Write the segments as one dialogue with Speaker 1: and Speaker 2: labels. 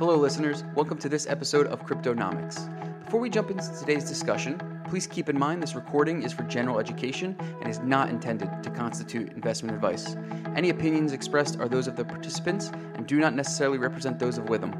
Speaker 1: Hello, listeners. Welcome to this episode of Cryptonomix. Before we jump into today's discussion, please keep in mind this recording is for general education and is not intended to constitute investment advice. Any opinions expressed are those of the participants and do not necessarily represent those of Withum.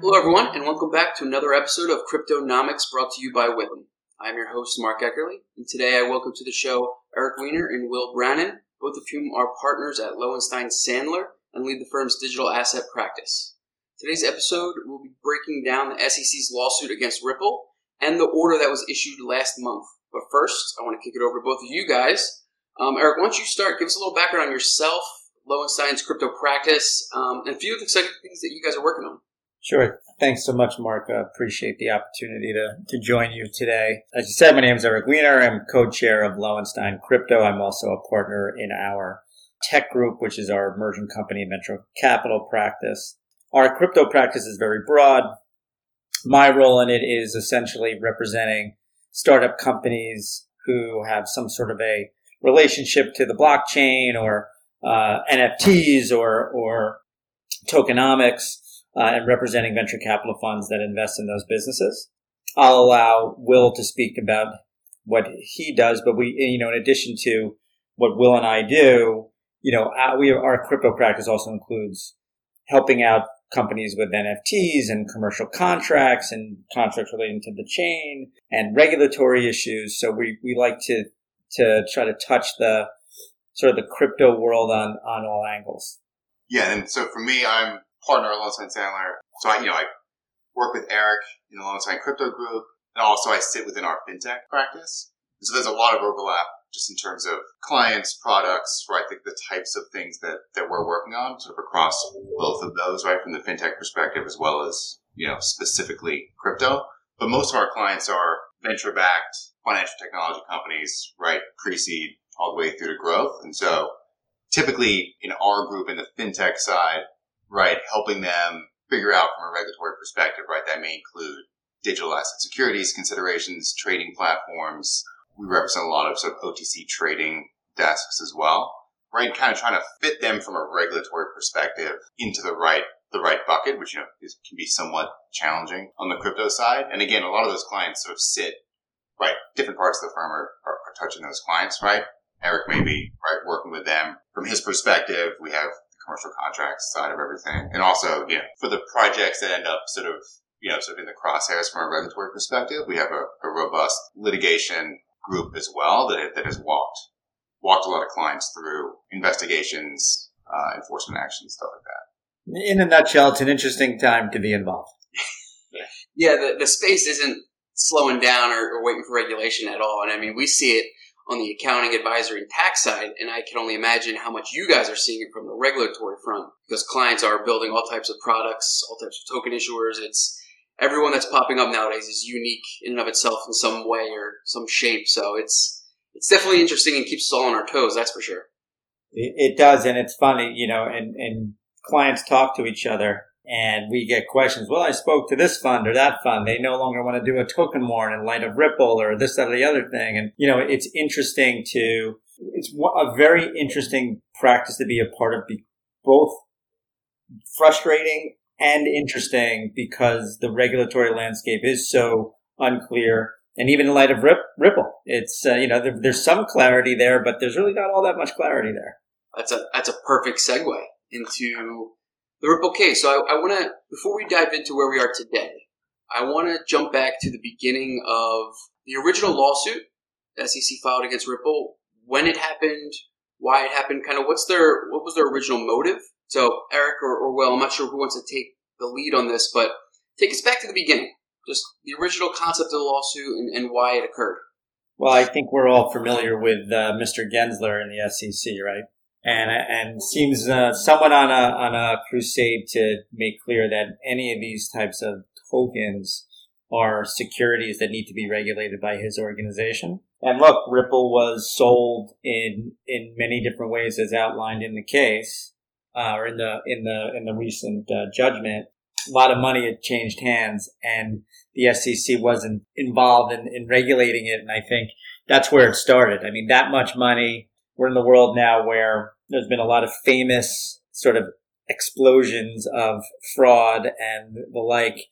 Speaker 1: Hello, everyone, and welcome back to another episode of Cryptonomix brought to you by Withum. I'm your host, Mark Eckerle, and today I welcome to the show Eric Weiner and Will Brannan, both of whom are partners at Lowenstein Sandler and lead the firm's digital asset practice. Today's episode will be breaking down the SEC's lawsuit against Ripple and the order that was issued last month. But first, I want to kick it over to both of you guys. Um, Eric, why don't you start? Give us a little background on yourself, Lowenstein's crypto practice, um, and a few of the exciting things that you guys are working on.
Speaker 2: Sure. Thanks so much, Mark. I appreciate the opportunity to, to join you today. As you said, my name is Eric Weiner. I'm co-chair of Lowenstein Crypto. I'm also a partner in our tech group, which is our emerging company venture capital practice. Our crypto practice is very broad. My role in it is essentially representing startup companies who have some sort of a relationship to the blockchain or uh, NFTs or or tokenomics, uh, and representing venture capital funds that invest in those businesses. I'll allow Will to speak about what he does, but we, you know, in addition to what Will and I do, you know, uh, we our crypto practice also includes helping out companies with NFTs and commercial contracts and contracts relating to the chain and regulatory issues. So we, we like to, to try to touch the sort of the crypto world on, on all angles.
Speaker 3: Yeah. And so for me, I'm partner at Sandler. So I, you know, I work with Eric in the Lowenstein crypto group and also I sit within our fintech practice. So there's a lot of overlap just in terms of clients, products, right? The, the, types of things that, that we're working on sort of across both of those, right? From the fintech perspective as well as, you know, specifically crypto. But most of our clients are venture backed financial technology companies, right? Pre-seed all the way through to growth. And so typically in our group in the fintech side, right? Helping them figure out from a regulatory perspective, right? That may include digital asset securities considerations, trading platforms, we represent a lot of sort of OTC trading desks as well, right? Kind of trying to fit them from a regulatory perspective into the right the right bucket, which you know is, can be somewhat challenging on the crypto side. And again, a lot of those clients sort of sit right. Different parts of the firm are, are, are touching those clients, right? Eric may be right working with them from his perspective. We have the commercial contracts side of everything, and also you know for the projects that end up sort of you know sort of in the crosshairs from a regulatory perspective, we have a, a robust litigation group as well that, that has walked walked a lot of clients through investigations, uh, enforcement actions, stuff like that.
Speaker 2: In a nutshell, it's an interesting time to be involved.
Speaker 1: yeah, yeah the, the space isn't slowing down or, or, waiting for regulation at all. And I mean, we see it on the accounting, advisory, and tax side, and I can only imagine how much you guys are seeing it from the regulatory front because clients are building all types of products, all types of token issuers. It's everyone that's popping up nowadays is unique in and of itself in some way or some shape. So it's it's definitely interesting and keeps us all on our toes. That's for sure.
Speaker 2: It, it does, and it's funny, you know, and and clients talk to each other. And we get questions. Well, I spoke to this fund or that fund. They no longer want to do a token warrant in light of Ripple or this, that, or the other thing. And, you know, it's interesting to, it's a very interesting practice to be a part of, both frustrating and interesting because the regulatory landscape is so unclear. And even in light of Rip, Ripple, it's, uh, you know, there, there's some clarity there, but there's really not all that much clarity there.
Speaker 1: That's a, that's a perfect segue into the Ripple case. So I, I want to, before we dive into where we are today, I want to jump back to the beginning of the original lawsuit SEC filed against Ripple, when it happened, why it happened, kind of what's their, what was their original motive so, Eric or, or Will, I'm not sure who wants to take the lead on this, but take us back to the beginning. Just the original concept of the lawsuit and, and why it occurred.
Speaker 2: Well, I think we're all familiar with uh, Mr. Gensler in the SEC, right? And and seems uh, somewhat on a on a crusade to make clear that any of these types of tokens are securities that need to be regulated by his organization. And look, Ripple was sold in in many different ways as outlined in the case uh, or in the in the in the recent uh, judgment, a lot of money had changed hands, and the SEC wasn't involved in, in regulating it. And I think that's where it started. I mean, that much money. We're in the world now where there's been a lot of famous sort of explosions of fraud and the like.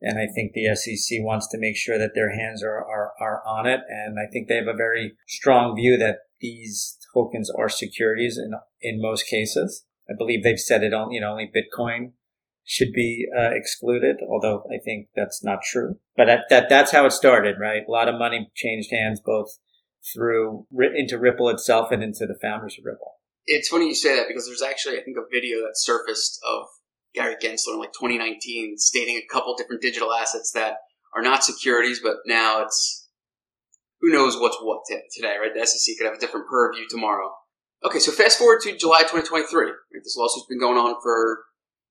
Speaker 2: And I think the SEC wants to make sure that their hands are, are, are on it. And I think they have a very strong view that these tokens are securities in, in most cases. I believe they've said it on, you know, only Bitcoin should be uh, excluded, although I think that's not true. But that, that, that's how it started, right? A lot of money changed hands both through into Ripple itself and into the founders of Ripple.
Speaker 1: It's funny you say that because there's actually, I think, a video that surfaced of Gary Gensler in like 2019 stating a couple different digital assets that are not securities, but now it's who knows what's what today, right? The SEC could have a different purview tomorrow. Okay, so fast forward to July 2023. Right? This lawsuit's been going on for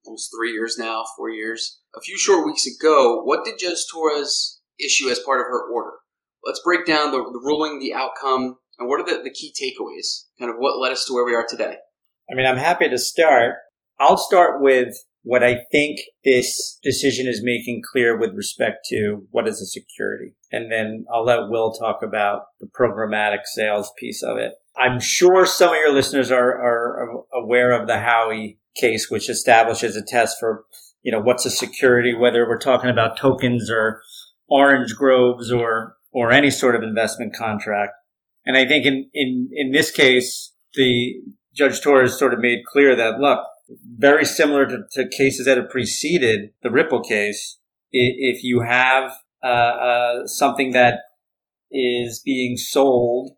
Speaker 1: almost three years now, four years. A few short weeks ago, what did Judge Torres issue as part of her order? Let's break down the, the ruling, the outcome, and what are the, the key takeaways? Kind of what led us to where we are today?
Speaker 2: I mean, I'm happy to start. I'll start with what I think this decision is making clear with respect to what is a security. And then I'll let Will talk about the programmatic sales piece of it. I'm sure some of your listeners are, are aware of the Howey case, which establishes a test for, you know, what's a security, whether we're talking about tokens or orange groves or, or any sort of investment contract. And I think in, in, in this case, the Judge Torres sort of made clear that, look, very similar to, to cases that have preceded the Ripple case, if you have uh, uh, something that is being sold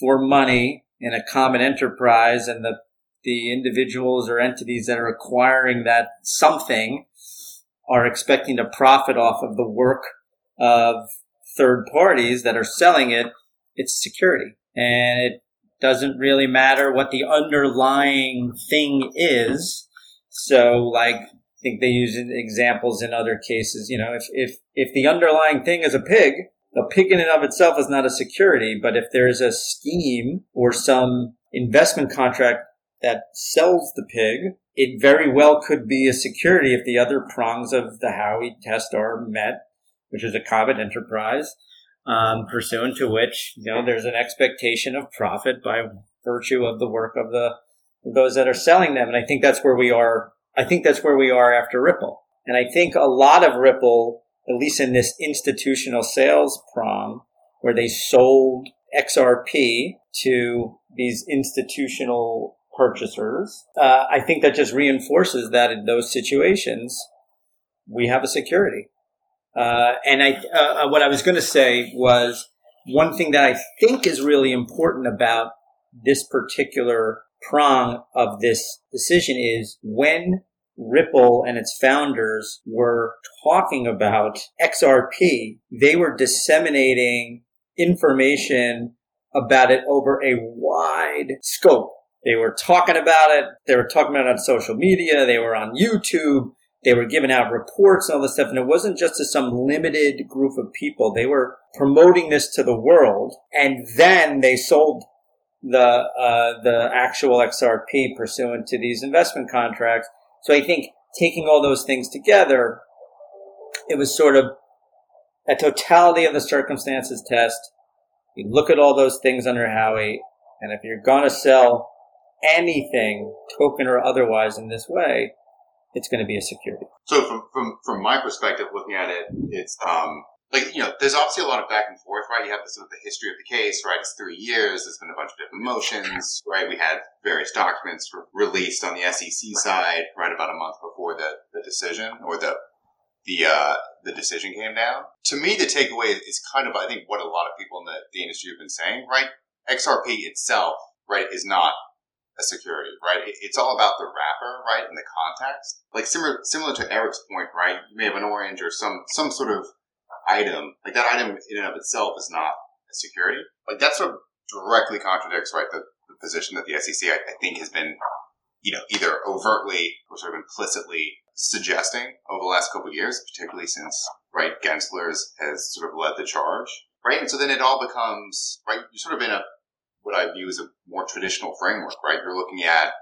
Speaker 2: for money in a common enterprise and the the individuals or entities that are acquiring that something are expecting to profit off of the work of third parties that are selling it, it's security. And it doesn't really matter what the underlying thing is. So, like, I think they use examples in other cases. You know, if, if, if the underlying thing is a pig, a pig in and of itself is not a security, but if there's a scheme or some investment contract that sells the pig, it very well could be a security if the other prongs of the Howey test are met, which is a common enterprise, um, pursuant to which you know there's an expectation of profit by virtue of the work of the those that are selling them. And I think that's where we are. I think that's where we are after Ripple. And I think a lot of Ripple, at least in this institutional sales prong, where they sold XRP to these institutional purchasers. Uh, I think that just reinforces that in those situations, we have a security. Uh, and I, uh, uh what I was going to say was one thing that I think is really important about this particular prong of this decision is when Ripple and its founders were talking about XRP, they were disseminating information about it over a wide scope. They were talking about it. They were talking about it on social media. They were on YouTube. They were giving out reports and all this stuff. And it wasn't just to some limited group of people. They were promoting this to the world. And then they sold the, uh, the actual XRP pursuant to these investment contracts. So I think taking all those things together, it was sort of a totality of the circumstances test. You look at all those things under Howey. and if you're going to sell anything, token or otherwise, in this way, it's going to be a security.
Speaker 3: So from from from my perspective, looking at it, it's um like you know, there's obviously a lot of back and forth, right? You have the sort of the history of the case, right? It's three years. There's been a bunch of different motions, right? We had various documents released on the SEC side, right, about a month before the the decision or the the uh, the decision came down. To me, the takeaway is kind of I think what a lot of people in the, the industry have been saying, right? XRP itself, right, is not a security, right? It's all about the wrapper, right, and the context. Like similar similar to Eric's point, right? You may have an orange or some some sort of item. Like that item in and of itself is not a security. Like that sort of directly contradicts, right, the, the position that the SEC I, I think has been, you know, either overtly or sort of implicitly suggesting over the last couple of years, particularly since right Gensler has sort of led the charge, right? And so then it all becomes right. You're sort of in a what I view as a more traditional framework, right? You're looking at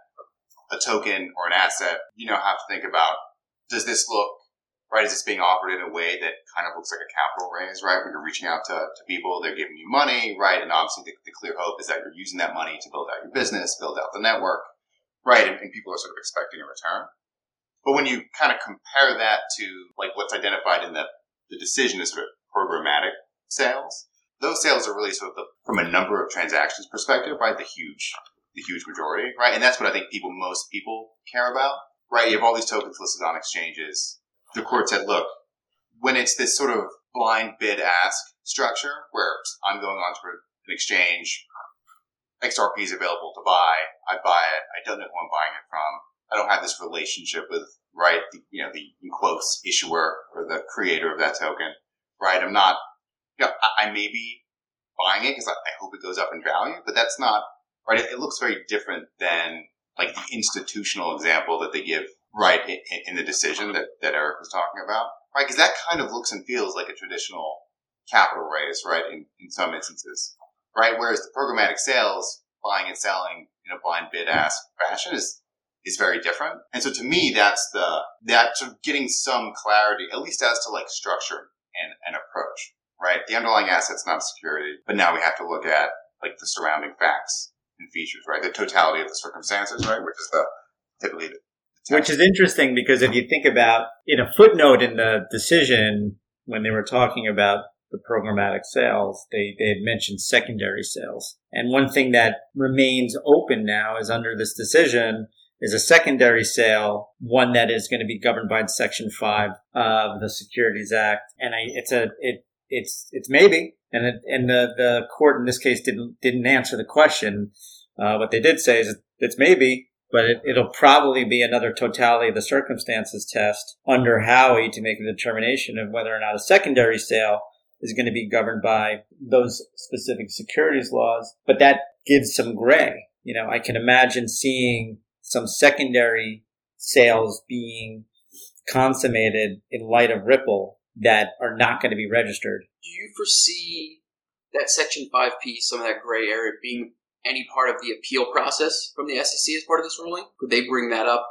Speaker 3: a token or an asset. You now have to think about, does this look, right? Is this being offered in a way that kind of looks like a capital raise, right? When you're reaching out to, to people, they're giving you money, right? And obviously the, the, clear hope is that you're using that money to build out your business, build out the network, right? And, and people are sort of expecting a return. But when you kind of compare that to like what's identified in the, the decision as sort of programmatic sales, those sales are really sort of the, from a number of transactions perspective, right? The huge, the huge majority, right? And that's what I think people, most people care about, right? You have all these tokens listed on exchanges. The court said, look, when it's this sort of blind bid ask structure where I'm going on to an exchange, XRP is available to buy, I buy it, I don't know who I'm buying it from, I don't have this relationship with, right, the, you know, the, in quotes, issuer or the creator of that token, right? I'm not, you know, I, I may be buying it because I, I, hope it goes up in value, but that's not, right? It, it, looks very different than like the institutional example that they give, right, in, in the decision that, that Eric was talking about, right? Because that kind of looks and feels like a traditional capital raise, right, in, in some instances, right? Whereas the programmatic sales, buying and selling in a blind bid ask fashion is is very different. And so to me, that's the, that sort of getting some clarity, at least as to like structure and, and approach, right? The underlying asset's not security, but now we have to look at like the surrounding facts and features, right? The totality of the circumstances, right? Which is the typically the
Speaker 2: which is interesting because if you think about in a footnote in the decision when they were talking about the programmatic sales, they, they had mentioned secondary sales. And one thing that remains open now is under this decision is a secondary sale, one that is going to be governed by Section Five of the Securities Act, and I, it's a it it's it's maybe, and it, and the the court in this case didn't didn't answer the question. Uh, what they did say is it's maybe, but it, it'll probably be another totality of the circumstances test under Howey to make a determination of whether or not a secondary sale is going to be governed by those specific securities laws. But that gives some gray. You know, I can imagine seeing some secondary sales being consummated in light of Ripple that are not going to be registered.
Speaker 1: Do you foresee that Section 5P, some of that gray area, being any part of the appeal process from the SEC as part of this ruling? Could they bring that up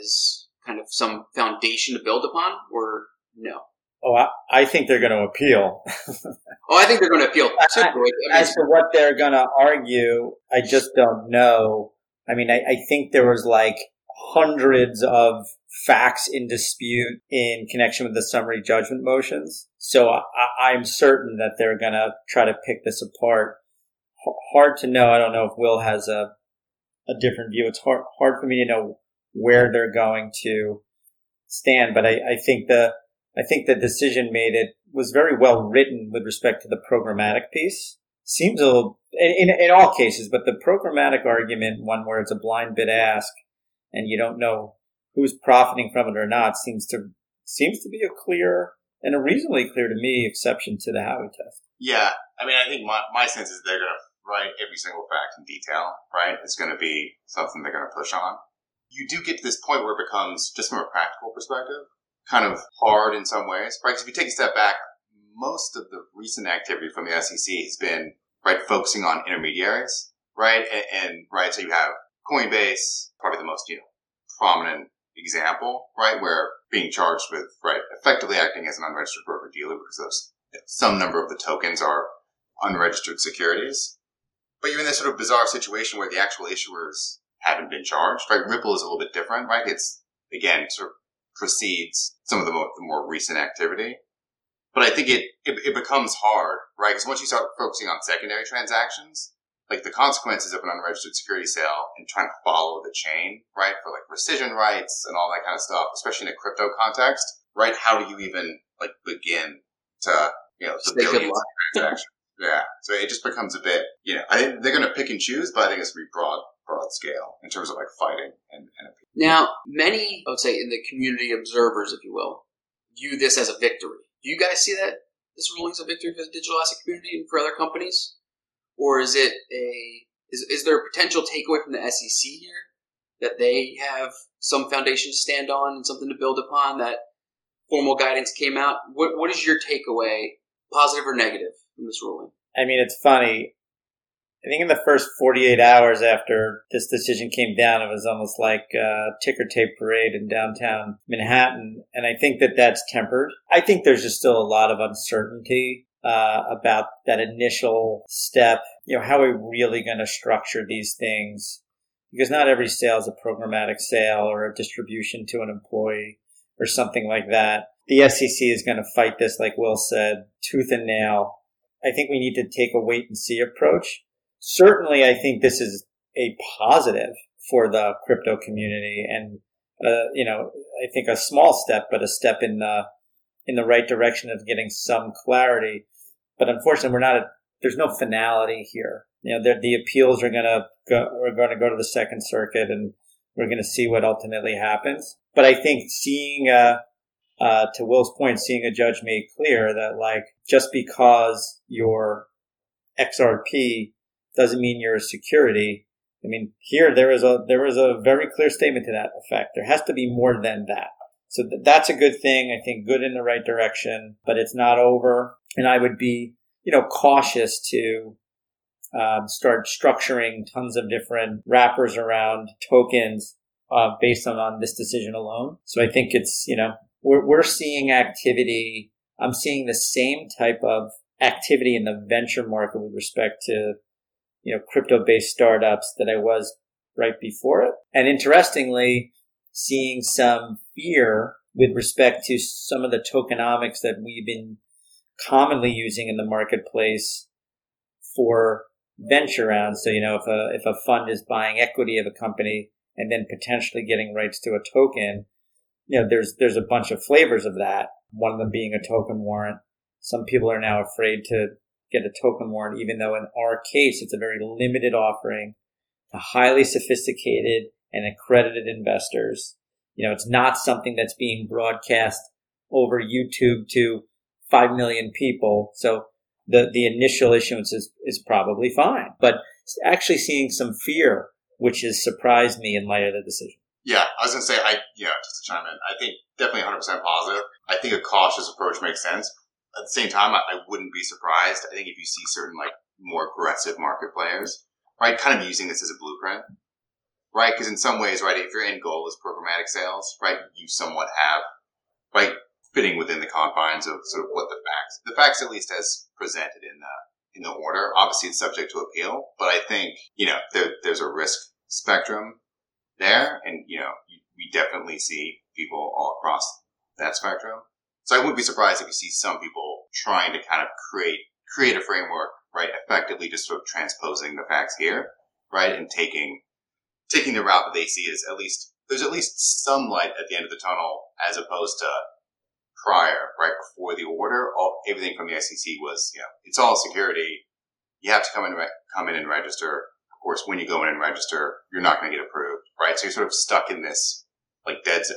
Speaker 1: as kind of some foundation to build upon, or no?
Speaker 2: Oh, I, I think they're going to appeal.
Speaker 1: oh, I think they're going to appeal.
Speaker 2: I, I mean, as to what they're going to argue, I just don't know. I mean, I, I think there was like hundreds of facts in dispute in connection with the summary judgment motions. So I, am certain that they're going to try to pick this apart. H- hard to know. I don't know if Will has a, a different view. It's hard, hard for me to know where they're going to stand, but I, I think the, I think the decision made it was very well written with respect to the programmatic piece seems a little, in, in, all cases, but the programmatic argument, one where it's a blind bid ask and you don't know who's profiting from it or not, seems to seems to be a clear and a reasonably clear to me exception to the Howey test.
Speaker 3: Yeah, I mean, I think my, my sense is they're going to write every single fact in detail, right? It's going to be something they're going to push on. You do get to this point where it becomes, just from a practical perspective, kind of hard in some ways, right? Because if you take a step back, most of the recent activity from the SEC has been right focusing on intermediaries, right? And, and right, so you have Coinbase, probably the most you know prominent example, right, where being charged with right effectively acting as an unregistered broker dealer because those some number of the tokens are unregistered securities. But you're in this sort of bizarre situation where the actual issuers haven't been charged, right? Ripple is a little bit different, right? It's again sort of precedes some of the more, the more recent activity. But I think it, it, it becomes hard, right? Because once you start focusing on secondary transactions, like the consequences of an unregistered security sale and trying to follow the chain, right? For like rescission rights and all that kind of stuff, especially in a crypto context, right? How do you even like begin to, you know, the billions of? Yeah. So it just becomes a bit, you know, I think they're going to pick and choose, but I think it's going to be broad, broad scale in terms of like fighting and, and
Speaker 1: now, many, I would say, in the community observers, if you will, view this as a victory. Do you guys see that this ruling is a victory for the digital asset community and for other companies? Or is it a is, is there a potential takeaway from the SEC here that they have some foundation to stand on and something to build upon that formal guidance came out? What what is your takeaway, positive or negative, from this ruling?
Speaker 2: I mean, it's funny. I think in the first 48 hours after this decision came down, it was almost like a ticker tape parade in downtown Manhattan. And I think that that's tempered. I think there's just still a lot of uncertainty uh, about that initial step. You know, how are we really going to structure these things? because not every sale is a programmatic sale or a distribution to an employee or something like that. The SEC is going to fight this, like Will said, tooth and nail. I think we need to take a wait and see approach. Certainly, I think this is a positive for the crypto community and, uh, you know, I think a small step, but a step in the, in the right direction of getting some clarity. But unfortunately, we're not, a, there's no finality here. You know, the appeals are going to go, are going to go to the second circuit and we're going to see what ultimately happens. But I think seeing, uh, uh, to Will's point, seeing a judge made clear that like just because you're XRP doesn't mean you're a security. I mean, here there is a there is a very clear statement to that effect. There has to be more than that. So th- that's a good thing. I think good in the right direction, but it's not over. And I would be, you know, cautious to um, start structuring tons of different wrappers around tokens uh, based on, on this decision alone. So I think it's, you know, we're, we're seeing activity. I'm seeing the same type of activity in the venture market with respect to, you know, crypto based startups that I was right before it. And interestingly, seeing some fear with respect to some of the tokenomics that we've been commonly using in the marketplace for venture rounds. So, you know, if a, if a fund is buying equity of a company and then potentially getting rights to a token, you know, there's, there's a bunch of flavors of that. One of them being a token warrant. Some people are now afraid to get a token warrant, even though in our case, it's a very limited offering to highly sophisticated and accredited investors. You know, it's not something that's being broadcast over YouTube to 5 million people. So the, the initial issuance is, is probably fine, but actually seeing some fear, which has surprised me in light of the decision.
Speaker 3: Yeah, I was going to say, I, yeah, just to chime in, I think definitely 100% positive. I think a cautious approach makes sense. At the same time, I, I wouldn't be surprised. I think if you see certain like more aggressive market players, right, kind of using this as a blueprint, right? Because in some ways, right, if your end goal is programmatic sales, right, you somewhat have, right, fitting within the confines of sort of what the facts, the facts at least as presented in the in the order. Obviously, it's subject to appeal, but I think you know there, there's a risk spectrum there, and you know we definitely see people all across that spectrum. So I wouldn't be surprised if you see some people trying to kind of create create a framework, right? Effectively, just sort of transposing the facts here, right, and taking taking the route that they see as at least there's at least some light at the end of the tunnel, as opposed to prior, right before the order. All everything from the SEC was, you know, it's all security. You have to come in, come in and register. Of course, when you go in and register, you're not going to get approved, right? So you're sort of stuck in this like dead zone.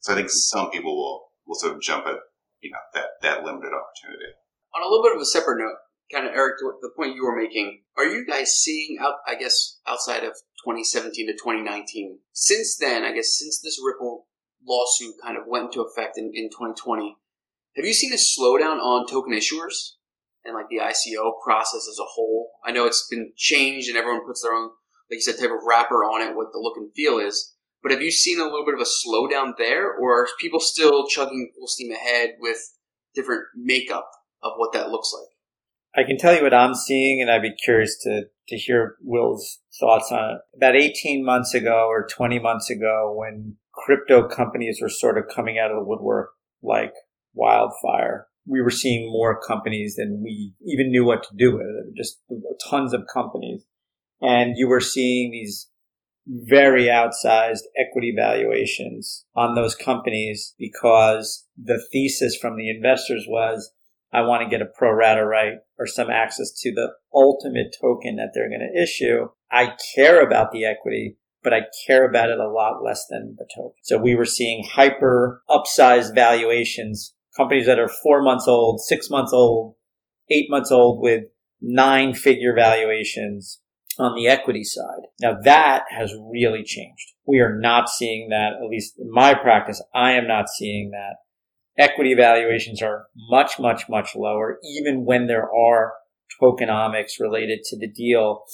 Speaker 3: So I think some people will will sort of jump at you know that that limited opportunity.
Speaker 1: On a little bit of a separate note, kind of Eric, to the point you were making, are you guys seeing out? I guess outside of 2017 to 2019, since then, I guess since this Ripple lawsuit kind of went into effect in, in 2020, have you seen a slowdown on token issuers and like the ICO process as a whole? I know it's been changed and everyone puts their own, like you said, type of wrapper on it, what the look and feel is. But have you seen a little bit of a slowdown there, or are people still chugging full steam ahead with different makeup of what that looks like?
Speaker 2: I can tell you what I'm seeing, and I'd be curious to, to hear Will's thoughts on it. About 18 months ago or 20 months ago, when crypto companies were sort of coming out of the woodwork like wildfire, we were seeing more companies than we even knew what to do with. Just tons of companies. And you were seeing these very outsized equity valuations on those companies because the thesis from the investors was I want to get a pro rata right or some access to the ultimate token that they're going to issue. I care about the equity, but I care about it a lot less than the token. So we were seeing hyper upsized valuations, companies that are four months old, six months old, eight months old with nine figure valuations on the equity side. Now that has really changed. We are not seeing that, at least in my practice, I am not seeing that. Equity valuations are much, much, much lower, even when there are tokenomics related to the deal.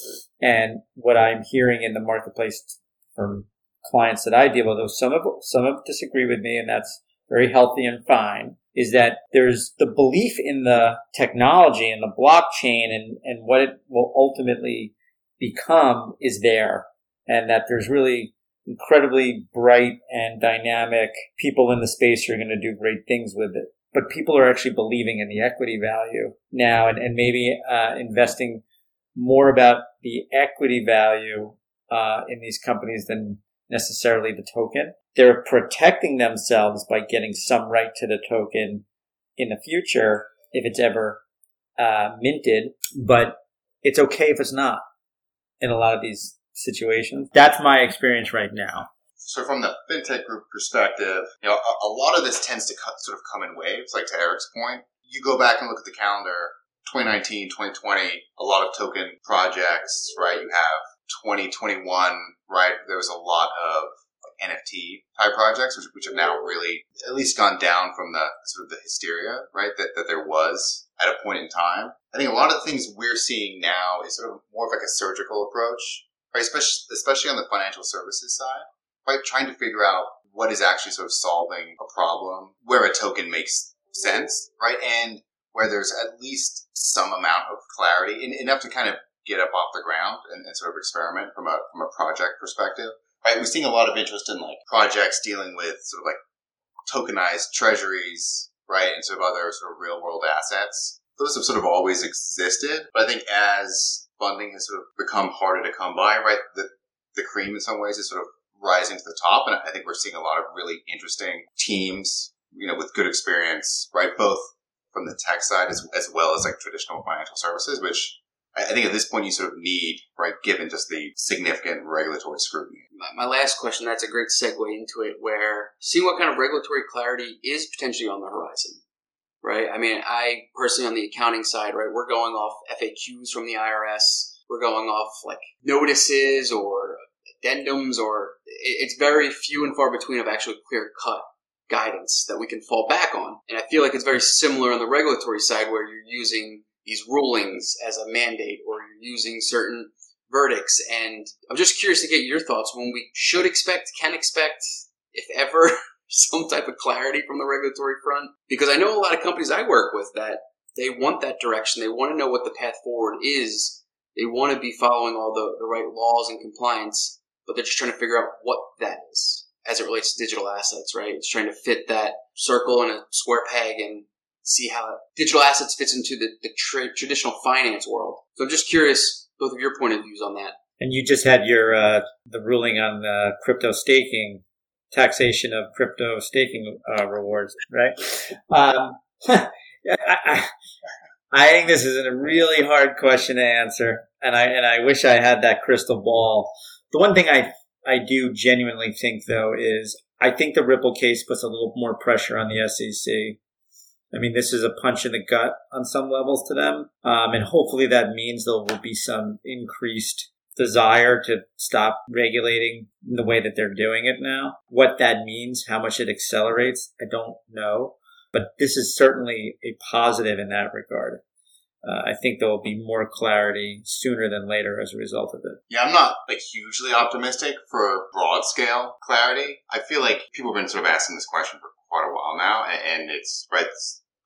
Speaker 2: And what I'm hearing in the marketplace from clients that I deal with, though some of some of disagree with me, and that's very healthy and fine, is that there's the belief in the technology and the blockchain and, and what it will ultimately become is there. and that there's really incredibly bright and dynamic people in the space who are going to do great things with it. But people are actually believing in the equity value now and, and maybe uh, investing more about the equity value uh, in these companies than necessarily the token. They're protecting themselves by getting some right to the token in the future if it's ever uh, minted, but it's okay if it's not in a lot of these situations. That's my experience right now.
Speaker 3: So from the fintech group perspective, you know, a, a lot of this tends to cut, sort of come in waves. Like to Eric's point, you go back and look at the calendar, 2019, 2020, a lot of token projects, right? You have 2021, right? There was a lot of NFT type projects, which, which have now really at least gone down from the sort of the hysteria, right? That, that there was at a point in time. I think a lot of the things we're seeing now is sort of more of like a surgical approach? Especially, especially on the financial services side, right? Trying to figure out what is actually sort of solving a problem where a token makes sense, right? And where there's at least some amount of clarity enough to kind of get up off the ground and, and, sort of experiment from a from a project perspective. Right, we're seeing a lot of interest in like projects dealing with sort of like tokenized treasuries, right, and sort of other sort of real world assets. Those have sort of always existed, but I think as funding has sort of become harder to come by, right, the the cream in some ways is sort of rising to the top, and I think we're seeing a lot of really interesting teams, you know, with good experience, right, both from the tech side as, as well as like traditional financial services, which I think at this point you sort of need, right, given just the significant regulatory scrutiny.
Speaker 1: My, my last question, that's a great segue into it, where seeing what kind of regulatory clarity is potentially on the horizon, right? I mean, I personally on the accounting side, right, we're going off FAQs from the IRS, we're going off like notices or addendums, or it's very few and far between of actually clear cut guidance that we can fall back on. And I feel like it's very similar on the regulatory side where you're using these rulings as a mandate or you're using certain verdicts. And I'm just curious to get your thoughts when we should expect, can expect, if ever, some type of clarity from the regulatory front. Because I know a lot of companies I work with that they want that direction. They want to know what the path forward is. They want to be following all the, the right laws and compliance, but they're just trying to figure out what that is as it relates to digital assets, right? It's trying to fit that circle in a square peg and see how digital assets fits into the, the tra- traditional finance world. So I'm just curious, both of your point of views on that.
Speaker 2: And you just had your uh, the ruling on the crypto staking taxation of crypto staking uh, rewards, right? Um, I, I think this is a really hard question to answer, and I and I wish I had that crystal ball. The one thing I I do genuinely think though is I think the Ripple case puts a little more pressure on the SEC. I mean, this is a punch in the gut on some levels to them. Um, and hopefully that means there will be some increased desire to stop regulating the way that they're doing it now. What that means, how much it accelerates, I don't know. But this is certainly a positive in that regard uh, I think there will be more clarity sooner than later as a result of it.
Speaker 3: Yeah, I'm not like hugely optimistic for broad scale clarity. I feel like people have been sort of asking this question for quite a while now, and it's right.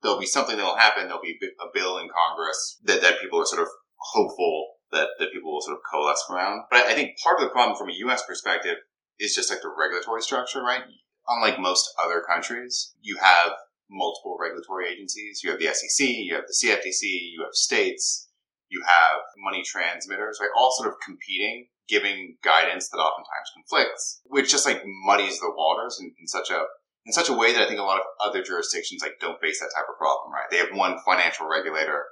Speaker 3: There'll be something that'll happen. There'll be a bill in Congress that, that people are sort of hopeful that, that people will sort of coalesce around. But I think part of the problem from a U.S. perspective is just like the regulatory structure, right? Unlike most other countries, you have multiple regulatory agencies. You have the SEC, you have the CFTC, you have states, you have money transmitters, right? All sort of competing, giving guidance that oftentimes conflicts, which just like muddies the waters in, in such a in such a way that I think a lot of other jurisdictions like don't face that type of problem, right? They have one financial regulator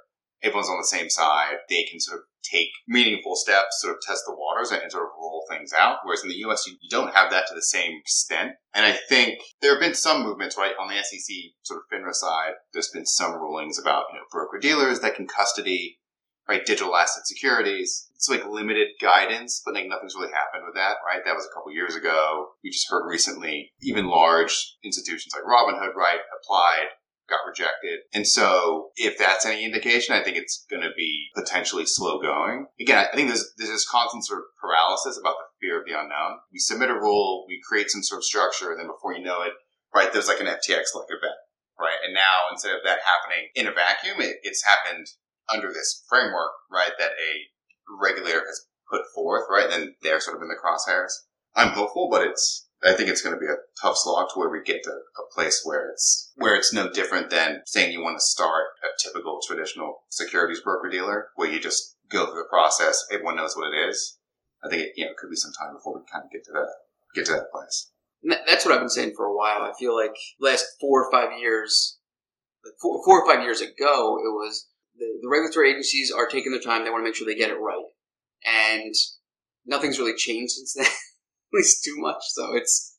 Speaker 3: everyone's on the same side. They can sort of take meaningful steps, sort of test the waters and, sort of roll things out. Whereas in the US, you, you, don't have that to the same extent. And I think there have been some movements, right, on the SEC sort of FINRA side. There's been some rulings about, you know, broker dealers that can custody, right, digital asset securities. It's like limited guidance, but like nothing's really happened with that, right? That was a couple years ago. We just heard recently, even large institutions like Robinhood, right, applied got rejected. And so if that's any indication, I think it's going to be potentially slow going. Again, I think there's, there's this constant sort of paralysis about the fear of the unknown. We submit a rule, we create some sort of structure, and then before you know it, right, there's like an FTX like event, right? And now instead of that happening in a vacuum, it, it's happened under this framework, right, that a regulator has put forth, right? Then they're sort of in the crosshairs. I'm hopeful, but it's I think it's going to be a tough slog to where we get to a place where it's where it's no different than saying you want to start a typical traditional securities broker dealer, where you just go through the process, everyone knows what it is. I think it, you know it could be some time before we kind of get to that get to that place.
Speaker 1: that's what I've been saying for a while. I feel like last four or five years, four, four or five years ago, it was the, the regulatory agencies are taking their time. They want to make sure they get it right, and nothing's really changed since then. at least too much. So it's,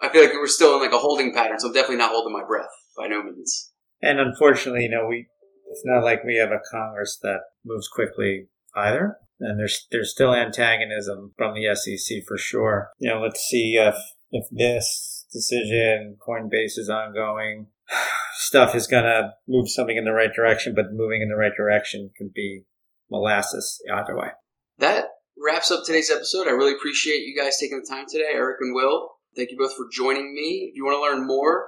Speaker 1: I feel like we're still in like a holding pattern. So I'm definitely not holding my breath by no means.
Speaker 2: And unfortunately, you know, we, it's not like we have a Congress that moves quickly either. And there's, there's still antagonism from the SEC for sure. You know, let's see if, if this decision, Coinbase is ongoing, stuff is going to move something in the right direction, but moving in the right direction could be molasses either way.
Speaker 1: That wraps up today's episode. I really appreciate you guys taking the time today, Eric and Will. Thank you both for joining me. If you want to learn more,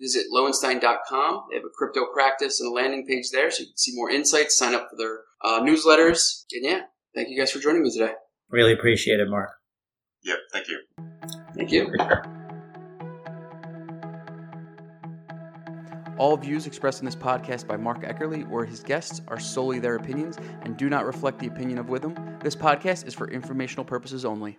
Speaker 1: visit lowenstein.com. They have a crypto practice and a landing page there so you can see more insights, sign up for their uh, newsletters. And yeah, thank you guys for joining me today.
Speaker 2: Really appreciate it, Mark.
Speaker 3: Yep, thank you.
Speaker 1: Thank you. All views expressed in this podcast by Mark Eckerle or his guests are solely their opinions and do not reflect the opinion of Withum. This podcast is for informational purposes only.